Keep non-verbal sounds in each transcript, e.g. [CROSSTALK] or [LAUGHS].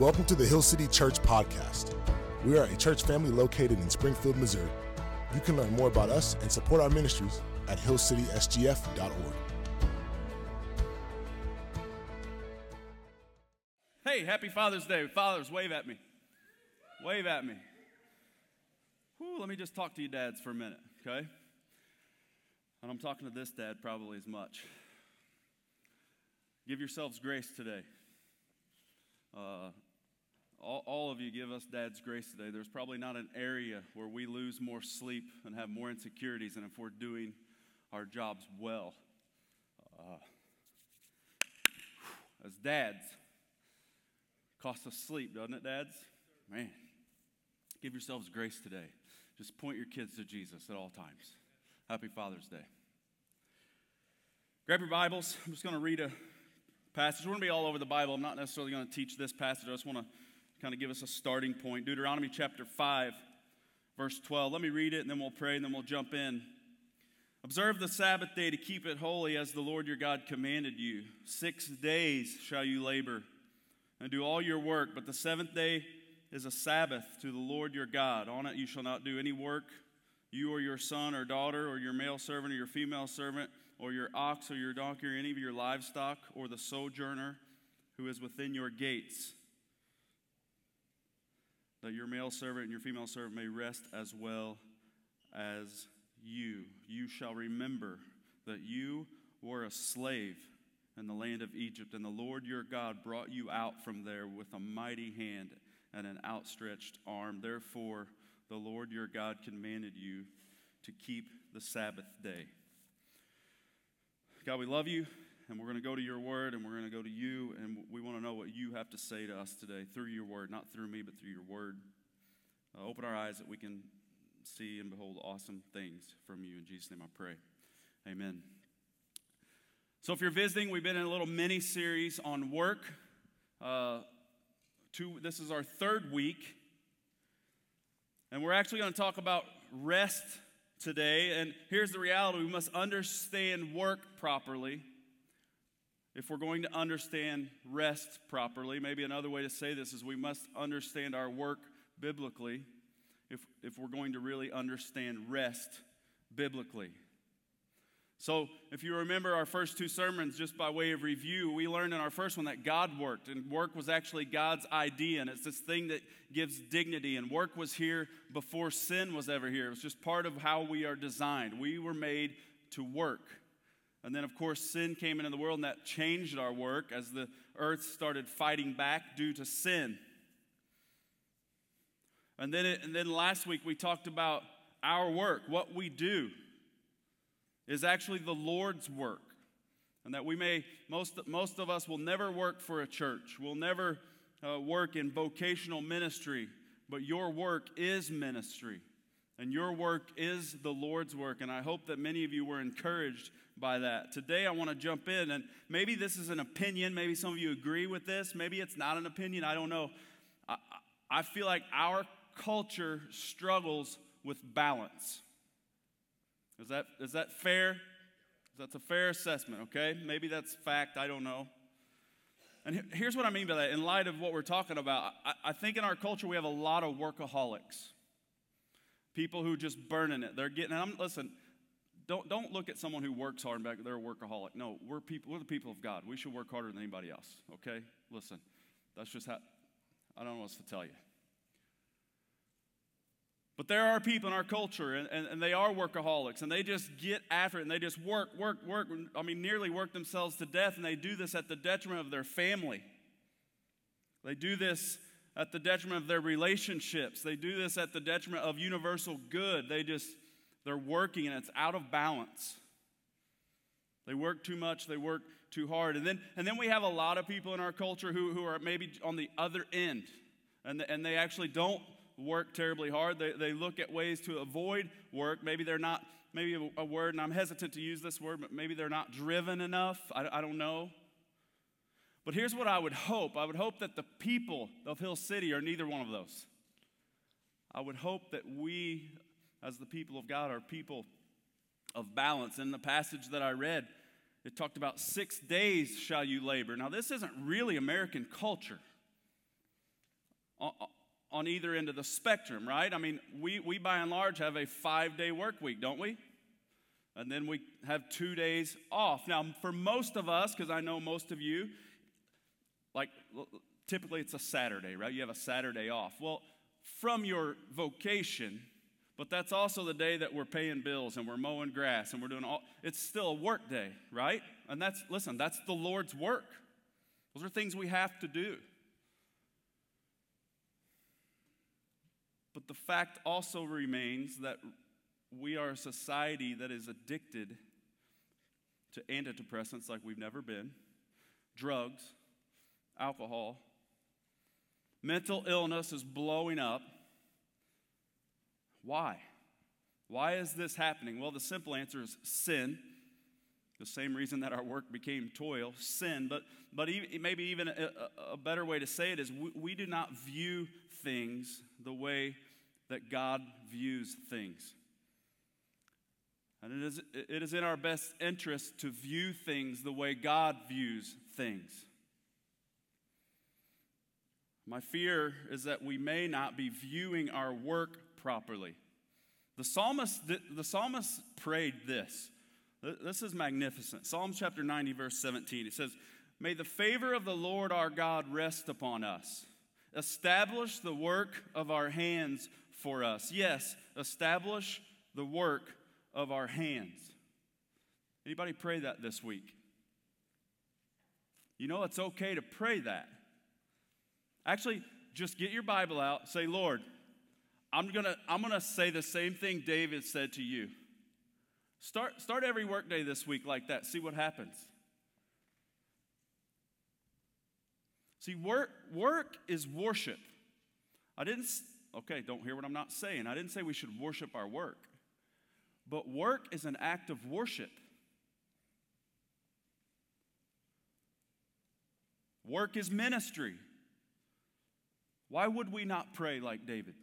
Welcome to the Hill City Church Podcast. We are a church family located in Springfield, Missouri. You can learn more about us and support our ministries at hillcitysgf.org. Hey, happy Father's Day. Fathers, wave at me. Wave at me. Whew, let me just talk to you dads for a minute, okay? And I'm talking to this dad probably as much. Give yourselves grace today. Uh, all, all of you give us dad's grace today. There's probably not an area where we lose more sleep and have more insecurities than if we're doing our jobs well. Uh, as dads, costs us sleep, doesn't it, dads? Man, give yourselves grace today. Just point your kids to Jesus at all times. Happy Father's Day. Grab your Bibles. I'm just going to read a passage. We're going to be all over the Bible. I'm not necessarily going to teach this passage. I just want to kind of give us a starting point. Deuteronomy chapter 5, verse 12. Let me read it and then we'll pray and then we'll jump in. Observe the Sabbath day to keep it holy as the Lord your God commanded you. Six days shall you labor and do all your work, but the seventh day is a Sabbath to the Lord your God. On it you shall not do any work, you or your son or daughter, or your male servant or your female servant, or your ox or your donkey, or any of your livestock, or the sojourner who is within your gates, that your male servant and your female servant may rest as well as you. You shall remember that you were a slave in the land of Egypt, and the Lord your God brought you out from there with a mighty hand and an outstretched arm. Therefore, the Lord your God commanded you to keep the Sabbath day. God, we love you, and we're going to go to your word, and we're going to go to you, and we want to know what you have to say to us today through your word, not through me, but through your word. Uh, open our eyes that we can see and behold awesome things from you. In Jesus' name I pray. Amen. So, if you're visiting, we've been in a little mini series on work. Uh, two, this is our third week. And we're actually going to talk about rest today. And here's the reality we must understand work properly if we're going to understand rest properly. Maybe another way to say this is we must understand our work biblically if, if we're going to really understand rest biblically. So, if you remember our first two sermons, just by way of review, we learned in our first one that God worked, and work was actually God's idea, and it's this thing that gives dignity. And work was here before sin was ever here. It was just part of how we are designed. We were made to work. And then, of course, sin came into the world, and that changed our work as the earth started fighting back due to sin. And then, it, and then last week we talked about our work, what we do is actually the Lord's work. And that we may, most, most of us will never work for a church, we'll never uh, work in vocational ministry, but your work is ministry. And your work is the Lord's work. And I hope that many of you were encouraged by that. Today, I want to jump in, and maybe this is an opinion. Maybe some of you agree with this. Maybe it's not an opinion. I don't know. I, I feel like our culture struggles with balance. Is that, is that fair? That's a fair assessment, okay? Maybe that's fact, I don't know. And here's what I mean by that. In light of what we're talking about, I, I think in our culture we have a lot of workaholics. People who just burning it. They're getting, I'm, listen, don't, don't look at someone who works hard and back, they're a workaholic. No, we're, people, we're the people of God. We should work harder than anybody else, okay? Listen, that's just how, I don't know what else to tell you. But there are people in our culture, and, and, and, they are workaholics, and they just get after it, and they just work, work, work. I mean, nearly work themselves to death, and they do this at the detriment of their family. They do this at the detriment of their relationships. They do this at the detriment of universal good. They just, they're working, and it's out of balance. They work too much, they work too hard. And then, and then we have a lot of people in our culture who, who are maybe on the other end, and, and they actually don't work terribly hard. They, they look at ways to avoid work. Maybe they're not, maybe a, a word, and I'm hesitant to use this word, but maybe they're not driven enough. I, I don't know. But here's what I would hope I would hope that the people of Hill City are neither one of those. I would hope that we, as the people of God, are people of balance. In the passage that I read, it talked about six days shall you labor. Now, this isn't really American culture. on either end of the spectrum, right? I mean, we, we by and large have a five day work week, don't we? And then we have two days off. Now, for most of us, because I know most of you, like typically it's a Saturday, right? You have a Saturday off. Well, from your vocation, but that's also the day that we're paying bills and we're mowing grass and we're doing all, it's still a work day, right? And that's, listen, that's the Lord's work. Those are things we have to do. But the fact also remains that we are a society that is addicted to antidepressants like we've never been, drugs, alcohol. Mental illness is blowing up. Why? Why is this happening? Well, the simple answer is sin. The same reason that our work became toil, sin. But, but even, maybe even a, a, better way to say it is we, we do not view things the way that God views things. And it is, it is in our best interest to view things the way God views things. My fear is that we may not be viewing our work properly. The psalmist, the psalmist prayed this. This is magnificent. Psalm chapter 90, verse 17. It says, May the favor of the Lord our God rest upon us. Establish the work of our hands for us. Yes, establish the work of our hands. Anybody pray that this week? You know, it's okay to pray that. Actually, just get your Bible out, say, Lord, I'm gonna, I'm gonna say the same thing David said to you. Start, start every workday this week like that. See what happens. See, work, work is worship. I didn't, Okay, don't hear what I'm not saying. I didn't say we should worship our work, but work is an act of worship. Work is ministry. Why would we not pray like David?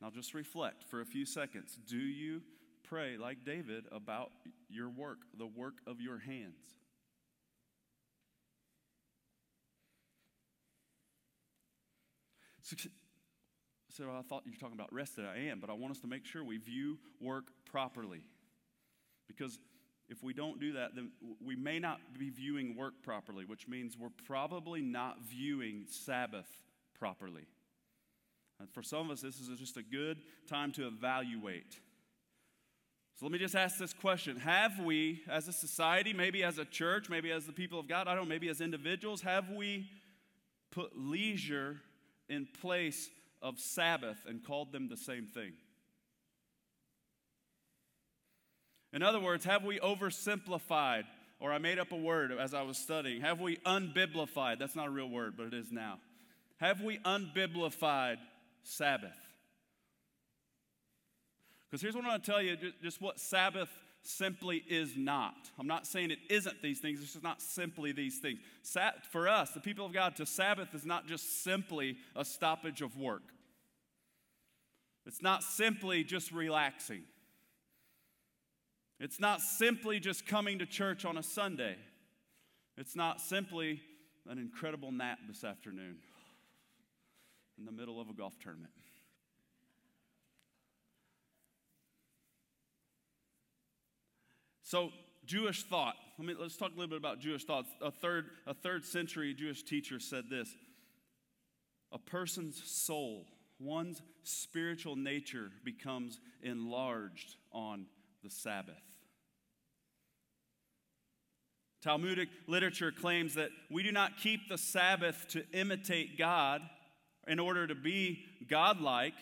Now just reflect for a few seconds. Do you pray like David about your work, the work of your hands? So I thought you were talking about rest that I am, but I want us to make sure we view work properly. Because if we don't do that, then we may not be viewing work properly, which means we're probably not viewing Sabbath properly. And for some of us, this is just a good time to evaluate. So let me just ask this question Have we, as a society, maybe as a church, maybe as the people of God, I don't know, maybe as individuals, have we put leisure in place of Sabbath and called them the same thing. In other words, have we oversimplified, or I made up a word as I was studying, have we unbiblified? That's not a real word, but it is now. Have we unbiblified Sabbath? Because here's what I want to tell you just what Sabbath simply is not. I'm not saying it isn't these things, it's just not simply these things. For us, the people of God, to Sabbath is not just simply a stoppage of work, it's not simply just relaxing, it's not simply just coming to church on a Sunday, it's not simply an incredible nap this afternoon in the middle of a golf tournament. So, Jewish thought. Let me, let's talk a little bit about Jewish thought. A third, a third century Jewish teacher said this A person's soul, one's spiritual nature, becomes enlarged on the Sabbath. Talmudic literature claims that we do not keep the Sabbath to imitate God in order to be godlike.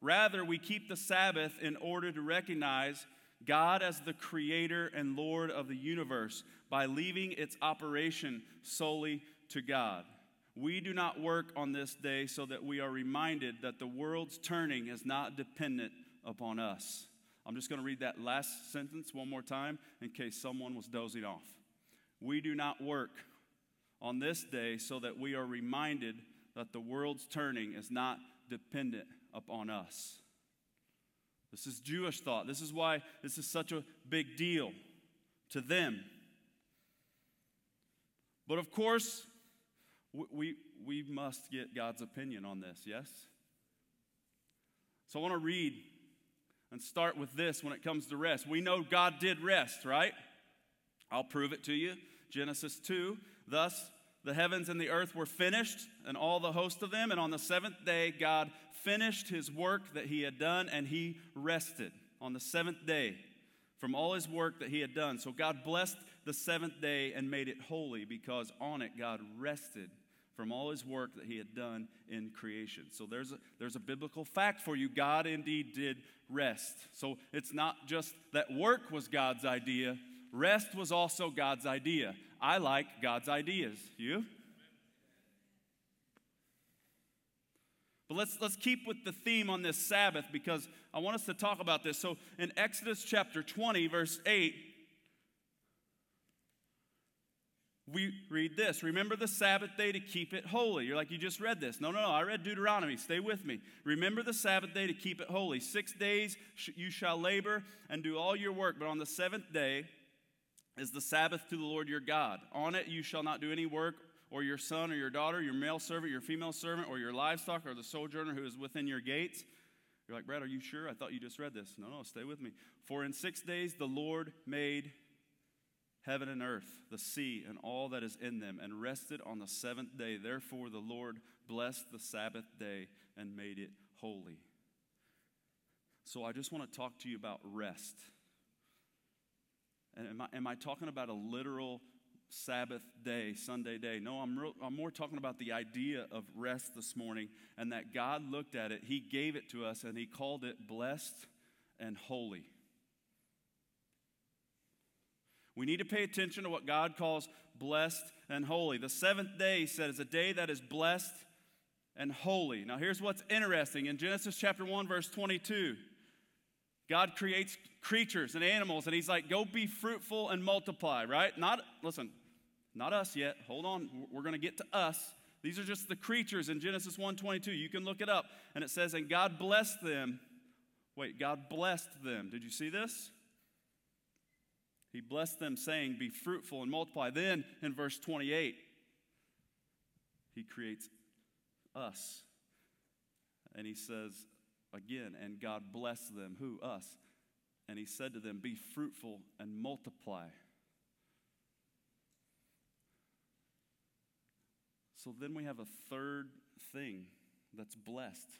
Rather, we keep the Sabbath in order to recognize God as the creator and Lord of the universe by leaving its operation solely to God. We do not work on this day so that we are reminded that the world's turning is not dependent upon us. I'm just going to read that last sentence one more time in case someone was dozing off. We do not work on this day so that we are reminded that the world's turning is not dependent upon us. This is Jewish thought. This is why this is such a big deal to them. But of course, we, we must get God's opinion on this, yes? So I want to read and start with this when it comes to rest. We know God did rest, right? I'll prove it to you. Genesis 2 Thus the heavens and the earth were finished, and all the host of them. And on the seventh day, God finished his work that he had done, and he rested on the seventh day from all his work that he had done. So God blessed the seventh day and made it holy because on it God rested from all his work that he had done in creation. So there's a, there's a biblical fact for you. God indeed did rest. So it's not just that work was God's idea, rest was also God's idea. I like God's ideas. You? But let's, let's keep with the theme on this Sabbath because I want us to talk about this. So in Exodus chapter 20, verse 8, we read this Remember the Sabbath day to keep it holy. You're like, you just read this. No, no, no. I read Deuteronomy. Stay with me. Remember the Sabbath day to keep it holy. Six days you shall labor and do all your work, but on the seventh day is the Sabbath to the Lord your God. On it you shall not do any work or your son or your daughter, your male servant, your female servant, or your livestock, or the sojourner who is within your gates. You're like, Brad, are you sure? I thought you just read this. No, no, stay with me. For in six days the Lord made heaven and earth, the sea, and all that is in them, and rested on the seventh day. Therefore the Lord blessed the Sabbath day and made it holy. So I just want to talk to you about rest. And am I, am I talking about a literal Sabbath day, Sunday day. No, I'm, real, I'm more talking about the idea of rest this morning and that God looked at it, He gave it to us, and He called it blessed and holy. We need to pay attention to what God calls blessed and holy. The seventh day, He said, is a day that is blessed and holy. Now, here's what's interesting. In Genesis chapter 1, verse 22, God creates creatures and animals, and He's like, go be fruitful and multiply, right? Not, listen, not us yet. Hold on. We're going to get to us. These are just the creatures in Genesis 1:22. You can look it up. And it says, "And God blessed them." Wait, God blessed them. Did you see this? He blessed them saying, "Be fruitful and multiply." Then in verse 28, he creates us. And he says again, "And God blessed them." Who? Us. And he said to them, "Be fruitful and multiply." So then we have a third thing that's blessed,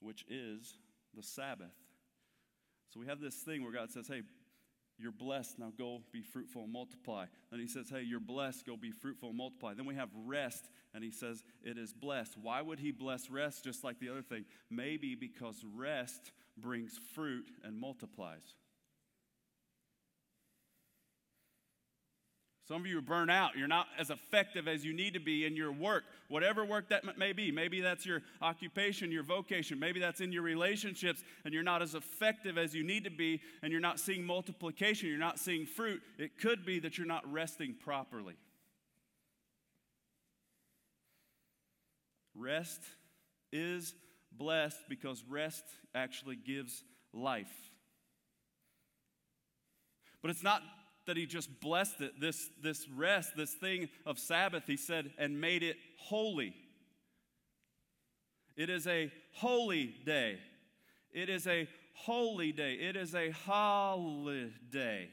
which is the Sabbath. So we have this thing where God says, Hey, you're blessed, now go be fruitful and multiply. Then he says, Hey, you're blessed, go be fruitful and multiply. Then we have rest, and he says, It is blessed. Why would he bless rest just like the other thing? Maybe because rest brings fruit and multiplies. Some of you are burnt out. You're not as effective as you need to be in your work, whatever work that may be. Maybe that's your occupation, your vocation. Maybe that's in your relationships, and you're not as effective as you need to be, and you're not seeing multiplication, you're not seeing fruit. It could be that you're not resting properly. Rest is blessed because rest actually gives life. But it's not that he just blessed it, this, this rest, this thing of Sabbath, he said, and made it holy. It is a holy day. It is a holy day. It is a holiday.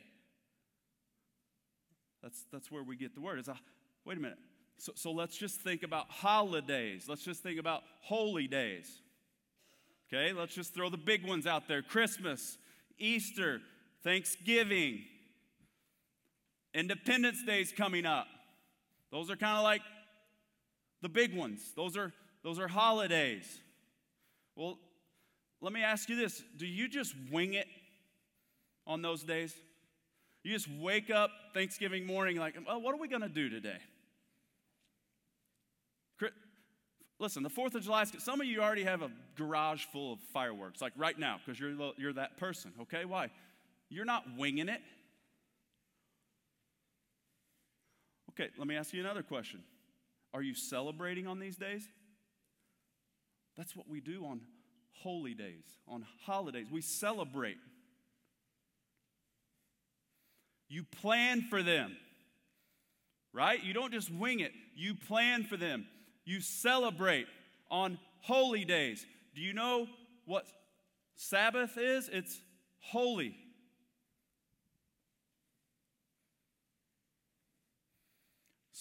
That's, that's where we get the word. It's a, wait a minute. So, so let's just think about holidays. Let's just think about holy days. Okay, let's just throw the big ones out there Christmas, Easter, Thanksgiving, Independence Day's coming up. Those are kind of like the big ones. Those are those are holidays. Well, let me ask you this. Do you just wing it on those days? You just wake up Thanksgiving morning like, well, what are we going to do today? Listen, the 4th of July, some of you already have a garage full of fireworks, like right now, because you're, you're that person, okay? Why? You're not winging it. Okay, let me ask you another question. Are you celebrating on these days? That's what we do on holy days, on holidays. We celebrate. You plan for them. right? You don't just wing it, you plan for them. You celebrate on holy days. Do you know what Sabbath is? It's holy.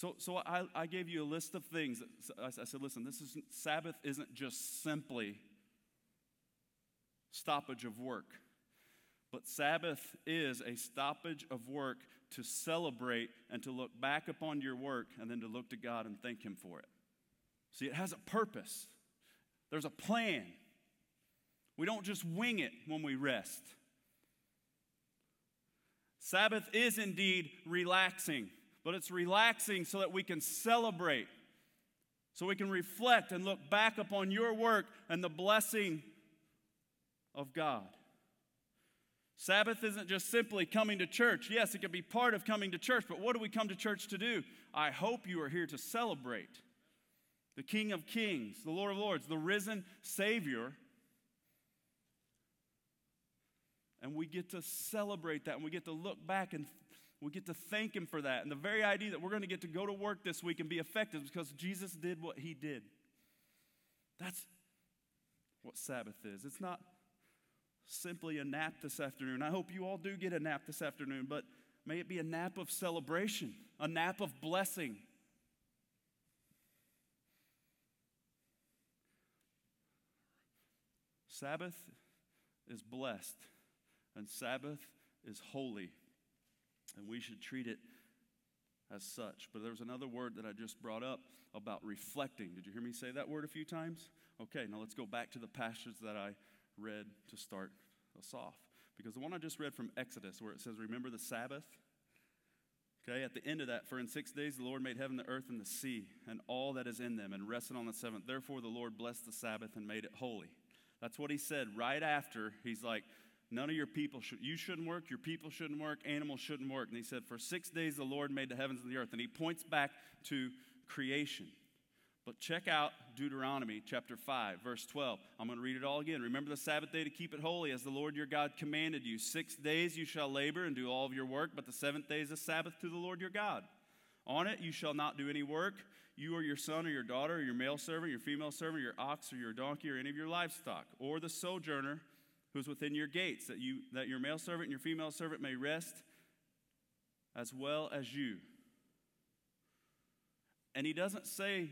So, so I, I gave you a list of things. I, I said, listen, this is Sabbath isn't just simply stoppage of work, but Sabbath is a stoppage of work to celebrate and to look back upon your work and then to look to God and thank Him for it. See, it has a purpose, there's a plan. We don't just wing it when we rest. Sabbath is indeed relaxing, but it's relaxing so that we can celebrate, so we can reflect and look back upon your work and the blessing of God. Sabbath isn't just simply coming to church. Yes, it can be part of coming to church, but what do we come to church to do? I hope you are here to celebrate the King of Kings, the Lord of Lords, the risen Savior. And we get to celebrate that and we get to look back and we get to thank Him for that. And the very idea that we're going to get to go to work this week and be effective because Jesus did what He did. That's what Sabbath is. It's not simply a nap this afternoon. I hope you all do get a nap this afternoon, but may it be a nap of celebration, a nap of blessing. Sabbath is blessed, and Sabbath is holy, and we should treat it as such. But there's another word that I just brought up about reflecting. Did you hear me say that word a few times? Okay, now let's go back to the passage that I read to start us off. Because the one I just read from Exodus, where it says, Remember the Sabbath? Okay, at the end of that, for in six days the Lord made heaven, the earth, and the sea, and all that is in them, and rested on the seventh. Therefore the Lord blessed the Sabbath and made it holy. That's what he said right after. He's like, None of your people should, you shouldn't work, your people shouldn't work, animals shouldn't work. And he said, For six days the Lord made the heavens and the earth. And he points back to creation. But check out Deuteronomy chapter 5, verse 12. I'm going to read it all again. Remember the Sabbath day to keep it holy as the Lord your God commanded you. Six days you shall labor and do all of your work, but the seventh day is a Sabbath to the Lord your God. On it you shall not do any work, you or your son or your daughter or your male servant, your female servant, your ox or your donkey or any of your livestock, or the sojourner who's within your gates, that, you, that your male servant and your female servant may rest as well as you. And he doesn't say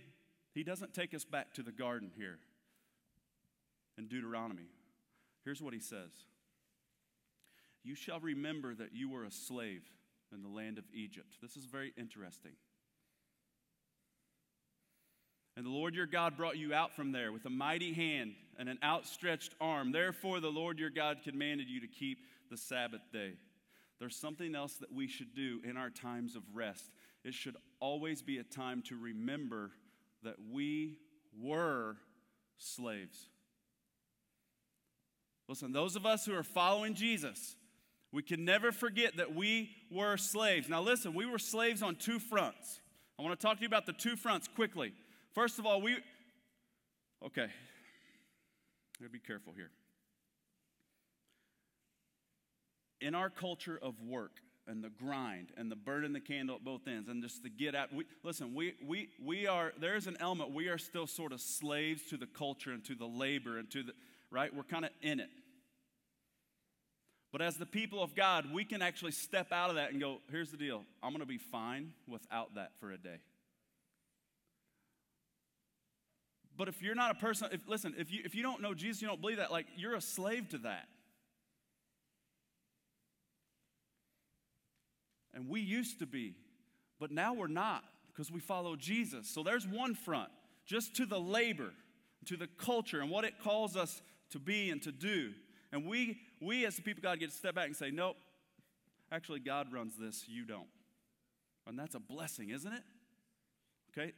he doesn't take us back to the garden here in Deuteronomy. Here's what he says You shall remember that you were a slave in the land of Egypt. This is very interesting. And the Lord your God brought you out from there with a mighty hand and an outstretched arm. Therefore, the Lord your God commanded you to keep the Sabbath day. There's something else that we should do in our times of rest. It should always be a time to remember that we were slaves. Listen, those of us who are following Jesus, we can never forget that we were slaves. Now, listen, we were slaves on two fronts. I want to talk to you about the two fronts quickly. First of all, we, okay, going to be careful here. In our culture of work, and the grind and the burning the candle at both ends and just to get out. We, listen, we, we, we are, there's an element, we are still sort of slaves to the culture and to the labor and to the, right? We're kind of in it. But as the people of God, we can actually step out of that and go, here's the deal I'm going to be fine without that for a day. But if you're not a person, if, listen, if you, if you don't know Jesus, you don't believe that, like you're a slave to that. And we used to be, but now we're not because we follow Jesus. So there's one front, just to the labor, to the culture, and what it calls us to be and to do. And we, we as the people God, get to step back and say, nope, actually, God runs this, you don't. And that's a blessing, isn't it? Okay?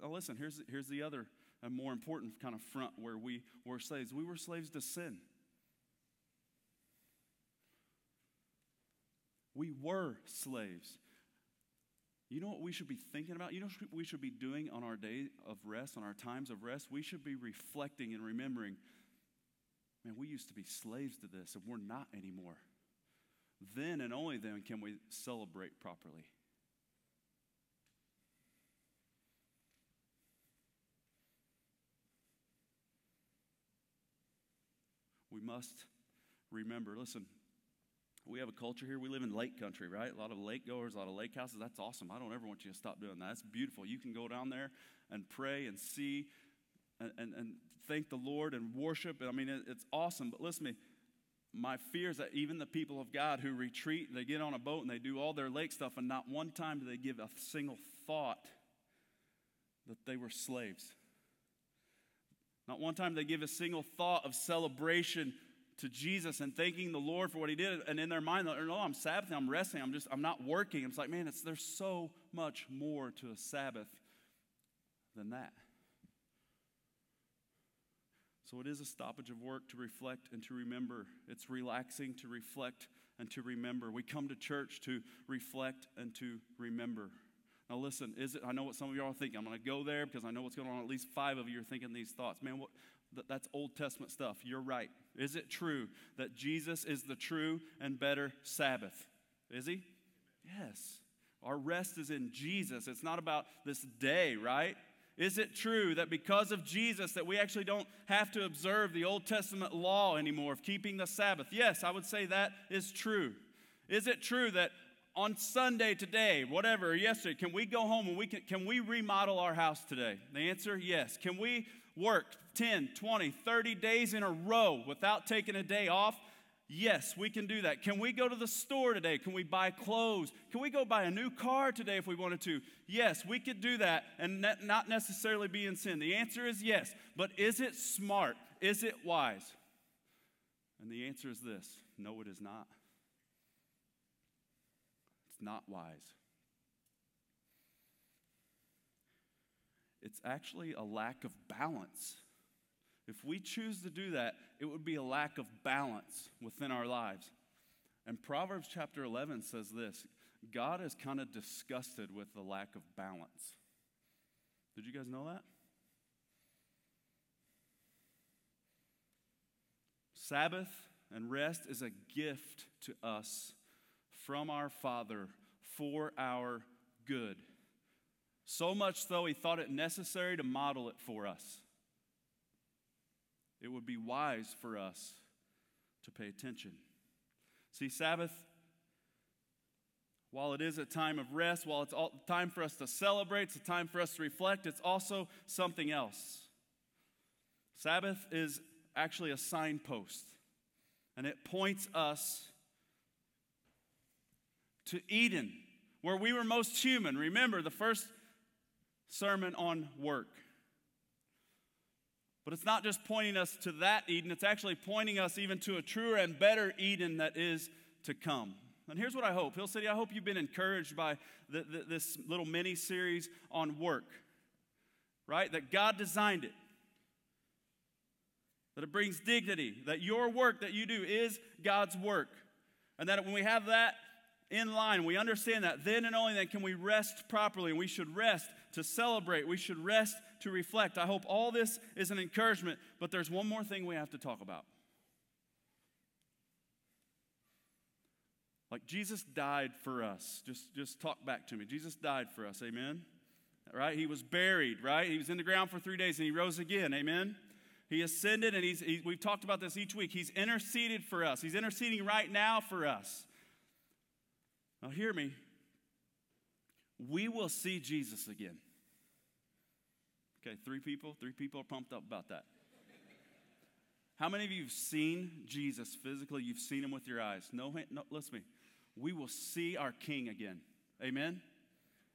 Now listen, here's, here's the other and more important kind of front where we were slaves. We were slaves to sin. We were slaves. You know what we should be thinking about? You know what we should be doing on our day of rest, on our times of rest? We should be reflecting and remembering man, we used to be slaves to this, and we're not anymore. Then and only then can we celebrate properly. We must remember. Listen, we have a culture here. We live in lake country, right? A lot of lake goers, a lot of lake houses. That's awesome. I don't ever want you to stop doing that. That's beautiful. You can go down there and pray and see and, and, and thank the Lord and worship. I mean, it, it's awesome. But listen to me. My fear is that even the people of God who retreat, they get on a boat and they do all their lake stuff, and not one time do they give a single thought that they were slaves. Not one time they give a single thought of celebration to Jesus and thanking the Lord for what he did. And in their mind, they're, no, oh, I'm Sabbathing, I'm resting, I'm just, I'm not working. It's like, man, it's, there's so much more to a Sabbath than that. So it is a stoppage of work to reflect and to remember. It's relaxing to reflect and to remember. We come to church to reflect and to remember. Now, listen, is it? I know what some of y'all are thinking. I'm going to go there because I know what's going on. At least five of you are thinking these thoughts. Man, what, that's Old Testament stuff. You're right. Is it true that Jesus is the true and better Sabbath? Is he? Yes. Our rest is in Jesus. It's not about this day, right? Is it true that because of Jesus that we actually don't have to observe the Old Testament law anymore of keeping the Sabbath? Yes, I would say that is true. Is it true that on Sunday today, whatever, yesterday, can we go home and we can, can we remodel our house today? The answer, yes. Can we work 10, 20, 30 days in a row without taking a day off? Yes, we can do that. Can we go to the store today? Can we buy clothes? Can we go buy a new car today if we wanted to? Yes, we could do that and not necessarily be in sin. The answer is yes. But is it smart? Is it wise? And the answer is this no, it is not. Not wise. It's actually a lack of balance. If we choose to do that, it would be a lack of balance within our lives. And Proverbs chapter 11 says this God is kind of disgusted with the lack of balance. Did you guys know that? Sabbath and rest is a gift to us from our Father for our good. So much so, he thought it necessary to model it for us it would be wise for us to pay attention. See, Sabbath, while it is a time of rest, while it's a time for us to celebrate, it's a time for us to reflect, it's also something else. Sabbath is actually a signpost, and it points us to Eden, where we were most human. Remember the first sermon on work. But it's not just pointing us to that Eden, it's actually pointing us even to a truer and better Eden that is to come. And here's what I hope Hill City, I hope you've been encouraged by the, the, this little mini series on work, right? That God designed it, that it brings dignity, that your work that you do is God's work. And that when we have that in line, we understand that, then and only then can we rest properly. We should rest to celebrate, we should rest to reflect. I hope all this is an encouragement, but there's one more thing we have to talk about. Like Jesus died for us. Just, just talk back to me. Jesus died for us. Amen. Right? He was buried, right? He was in the ground for three days and he rose again. Amen. He ascended, and he's, he, we've talked about this each week. He's interceded for us. He's interceding right now for us. Now, hear me. We will see Jesus again. Okay, three people. Three people are pumped up about that. How many of you have seen Jesus physically? You've seen him with your eyes. No, no listen to me. We will see our King again. Amen?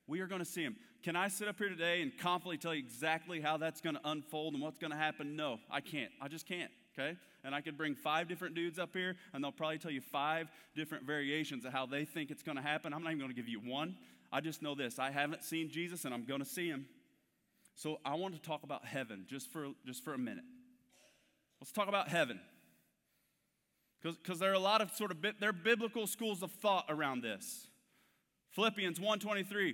We are going to see him. Can I sit up here today and confidently tell you exactly how that's going to unfold and what's going to happen? No, I can't. I just can't. Okay? And I could bring five different dudes up here and they'll probably tell you five different variations of how they think it's going to happen. I'm not even going to give you one. I just know this I haven't seen Jesus and I'm going to see him. So I want to talk about heaven just for, just for a minute. Let's talk about heaven. Because there are a lot of sort of there are biblical schools of thought around this. Philippians 1:23,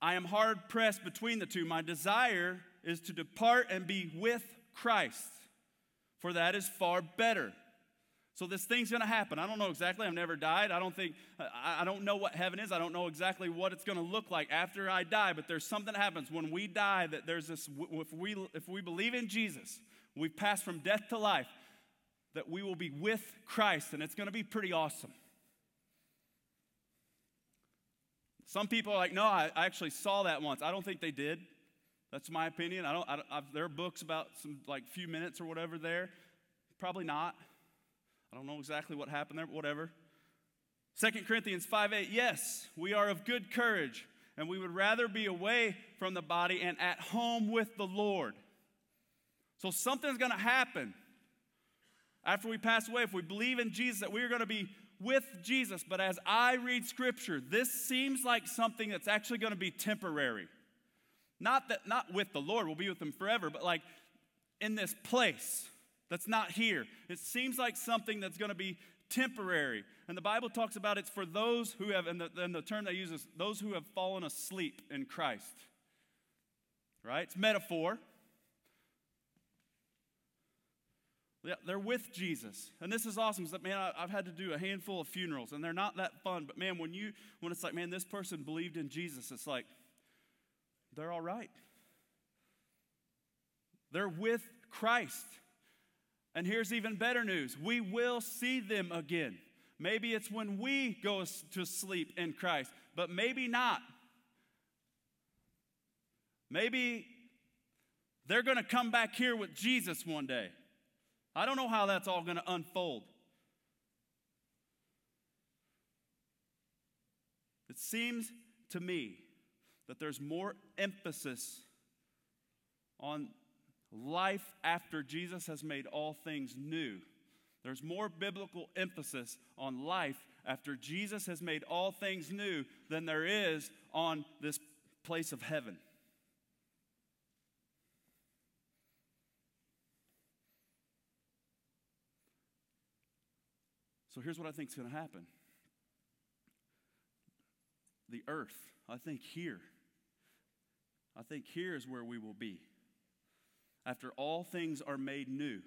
I am hard pressed between the two. My desire is to depart and be with Christ, for that is far better. So this thing's going to happen. I don't know exactly. I've never died. I don't think uh, I don't know what heaven is. I don't know exactly what it's going to look like after I die, but there's something that happens when we die that there's this if we if we believe in Jesus, we've passed from death to life. that we will be with Christ, and it's going to be pretty awesome. Some people are like, no, I, I actually saw that once. I don't think they did. That's my opinion. I don't. I, I've, there are books about some like few minutes or whatever there. Probably not. I don't know exactly what happened there, but whatever. 2 Corinthians 5 8, yes, we are of good courage, and we would rather be away from the body and at home with the Lord. So something's going to happen after we pass away. If we believe in Jesus, that we are going to be with Jesus. But as I read scripture, this seems like something that's actually going to be temporary. Not that not with the Lord, we'll be with him forever, but like in this place that's not here. It seems like something that's going to be temporary. And the Bible talks about it's for those who have, and the, and the term they use is those who have fallen asleep in Christ. Right? It's metaphor. Yeah, they're with Jesus. And this is awesome because, man, I, have had to do a handful of funerals, and they're not that fun. But, man, when, you, when it's like, man, this person believed in Jesus, it's like, they're all right. They're with Christ. And here's even better news we will see them again. Maybe it's when we go to sleep in Christ, but maybe not. Maybe they're going to come back here with Jesus one day. I don't know how that's all going to unfold. It seems to me that there's more emphasis on life after Jesus has made all things new. There's more biblical emphasis on life after Jesus has made all things new than there is on this place of heaven. So here's what I think is going to happen the earth, I think here, I think here is where we will be. After all things are made new,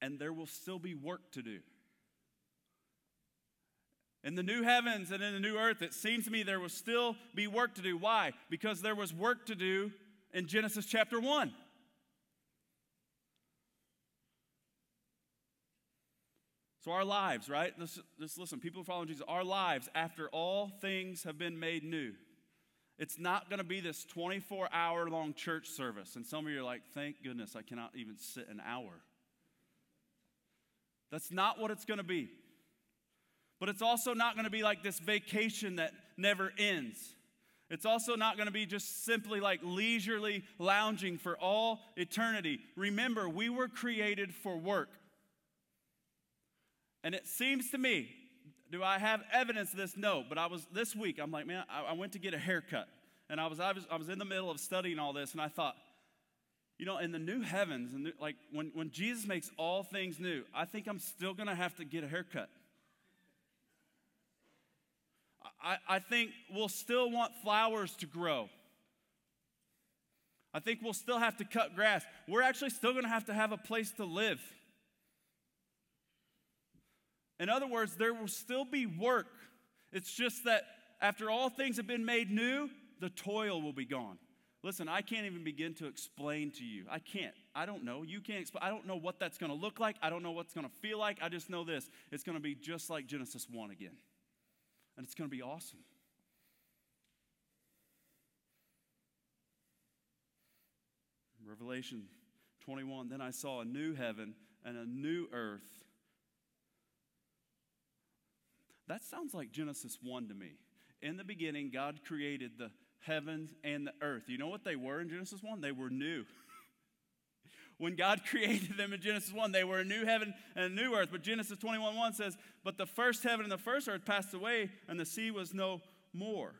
and there will still be work to do. In the new heavens and in the new earth, it seems to me there will still be work to do. Why? Because there was work to do in Genesis chapter 1. So, our lives, right? Just, listen, people following Jesus, our lives, after all things have been made new, it's not going to be this 24 hour long church service. And some of you are like, thank goodness I cannot even sit an hour. That's not what it's going to be. But it's also not going to be like this vacation that never ends. It's also not going to be just simply like leisurely lounging for all eternity. Remember, we were created for work. And it seems to me, do I have evidence of this? No. But I was this week, I'm like, man, I, I went to get a haircut. And I was, I was, I was in the middle of studying all this, and I thought, you know, in the new heavens, and like when, when Jesus makes all things new, I think I'm still gonna have to get a haircut. I, I think we'll still want flowers to grow. I think we'll still have to cut grass. We're actually still gonna have to have a place to live. In other words, there will still be work. It's just that after all things have been made new, the toil will be gone. Listen, I can't even begin to explain to you. I can't. I don't know. You can't explain. I don't know what that's going to look like. I don't know what's going to feel like. I just know this. It's going to be just like Genesis 1 again. And it's going to be awesome. Revelation 21 Then I saw a new heaven and a new earth That sounds like Genesis 1 to me. In the beginning, God created the heavens and the earth. You know what they were in Genesis 1? They were new. [LAUGHS] when God [LAUGHS] created them in Genesis 1, they were a new heaven and a new earth. But Genesis 21 1 says, But the first heaven and the first earth passed away, and the sea was no more.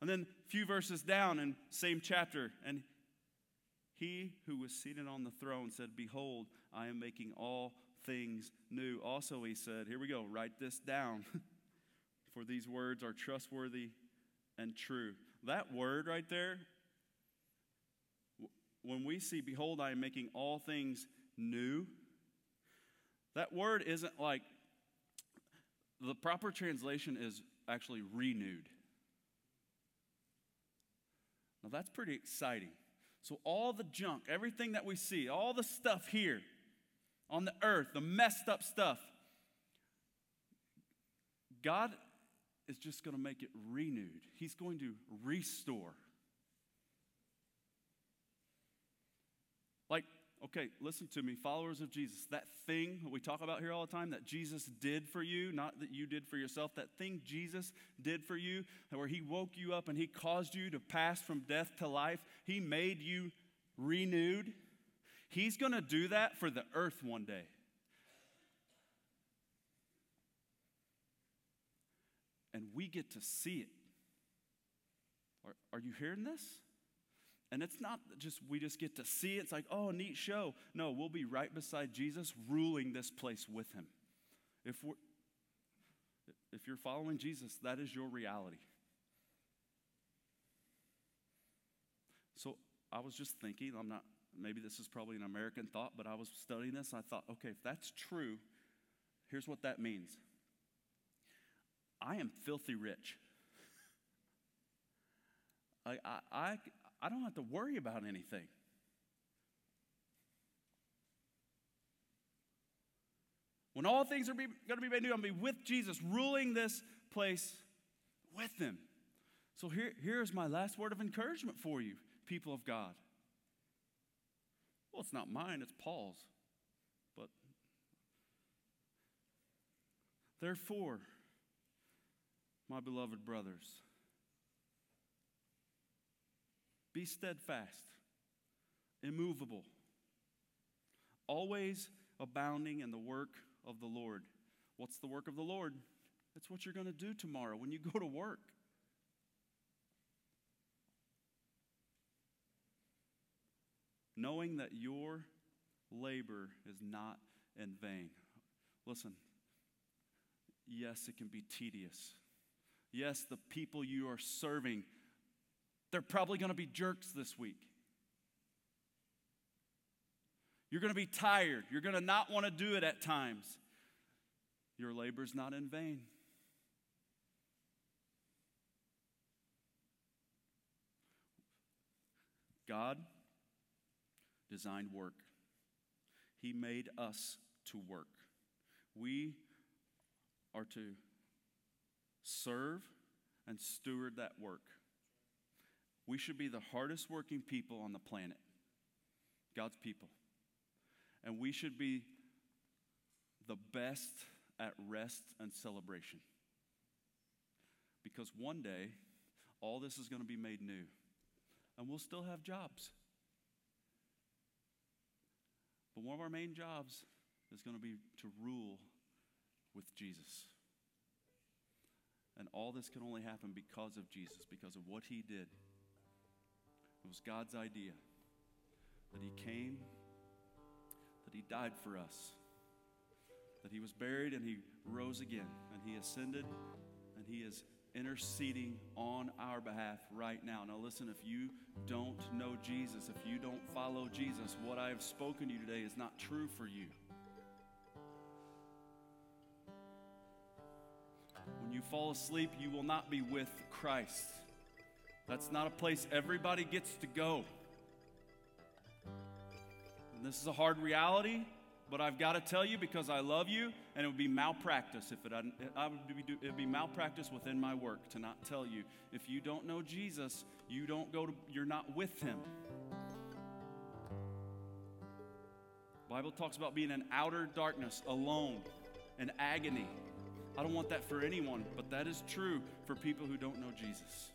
And then a few verses down in same chapter, and he who was seated on the throne said, Behold, I am making all things new. Also, he said, Here we go, write this down, [LAUGHS] for these words are trustworthy and true. That word right there, when we see, Behold, I am making all things new, that word isn't like, the proper translation is actually renewed. Now, that's pretty exciting. So, all the junk, everything that we see, all the stuff here on the earth, the messed up stuff, God is just going to make it renewed. He's going to restore. Like, okay, listen to me, followers of Jesus. That thing we talk about here all the time that Jesus did for you, not that you did for yourself, that thing Jesus did for you, where He woke you up and He caused you to pass from death to life, He made you renewed. He's going to do that for the earth one day. And we get to see it. Are, are you hearing this? And it's not just we just get to see it. It's like, oh, neat show. No, we'll be right beside Jesus, ruling this place with him. If we're if you're following Jesus, that is your reality. So I was just thinking, I'm not, maybe this is probably an American thought, but I was studying this. I thought, okay, if that's true, here's what that means I am filthy rich. [LAUGHS] I, I, I, don't have to worry about anything. When all things are going to be made new, I'm going to be with Jesus, ruling this place with Him. So here, here's my last word of encouragement for you, people of God. Well, it's not mine, it's Paul's. But therefore, my beloved brothers, Be steadfast, immovable, always abounding in the work of the Lord. What's the work of the Lord? That's what you're going to do tomorrow when you go to work. Knowing that your labor is not in vain. Listen, yes, it can be tedious. Yes, the people you are serving they're probably going to be jerks this week. You're going to be tired. You're going to not want to do it at times. Your labor's not in vain. God designed work. He made us to work. We are to serve and steward that work. We should be the hardest working people on the planet, God's people. And we should be the best at rest and celebration. Because one day, all this is going to be made new, and we'll still have jobs. But one of our main jobs is going to be to rule with Jesus. And all this can only happen because of Jesus, because of what he did. It was God's idea that He came, that He died for us, that He was buried and He rose again, and He ascended, and He is interceding on our behalf right now. Now, listen, if you don't know Jesus, if you don't follow Jesus, what I have spoken to you today is not true for you. When you fall asleep, you will not be with Christ. That's not a place everybody gets to go. And this is a hard reality, but I've got to tell you because I love you, and it would be malpractice if it I would be, it would be malpractice within my work to not tell you. If you don't know Jesus, you don't go to, you're not with Him. Bible talks about being in outer darkness, alone, in agony. I don't want that for anyone, but that is true for people who don't know Jesus.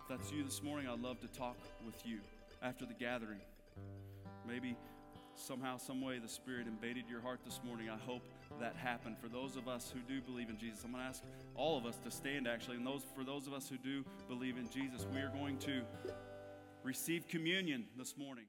If that's you this morning, I'd love to talk with you after the gathering. Maybe somehow, some way, the Spirit invaded your heart this morning. I hope that happened. For those of us who do believe in Jesus, I'm going to ask all of us to stand actually. And those for those of us who do believe in Jesus, we are going to receive communion this morning.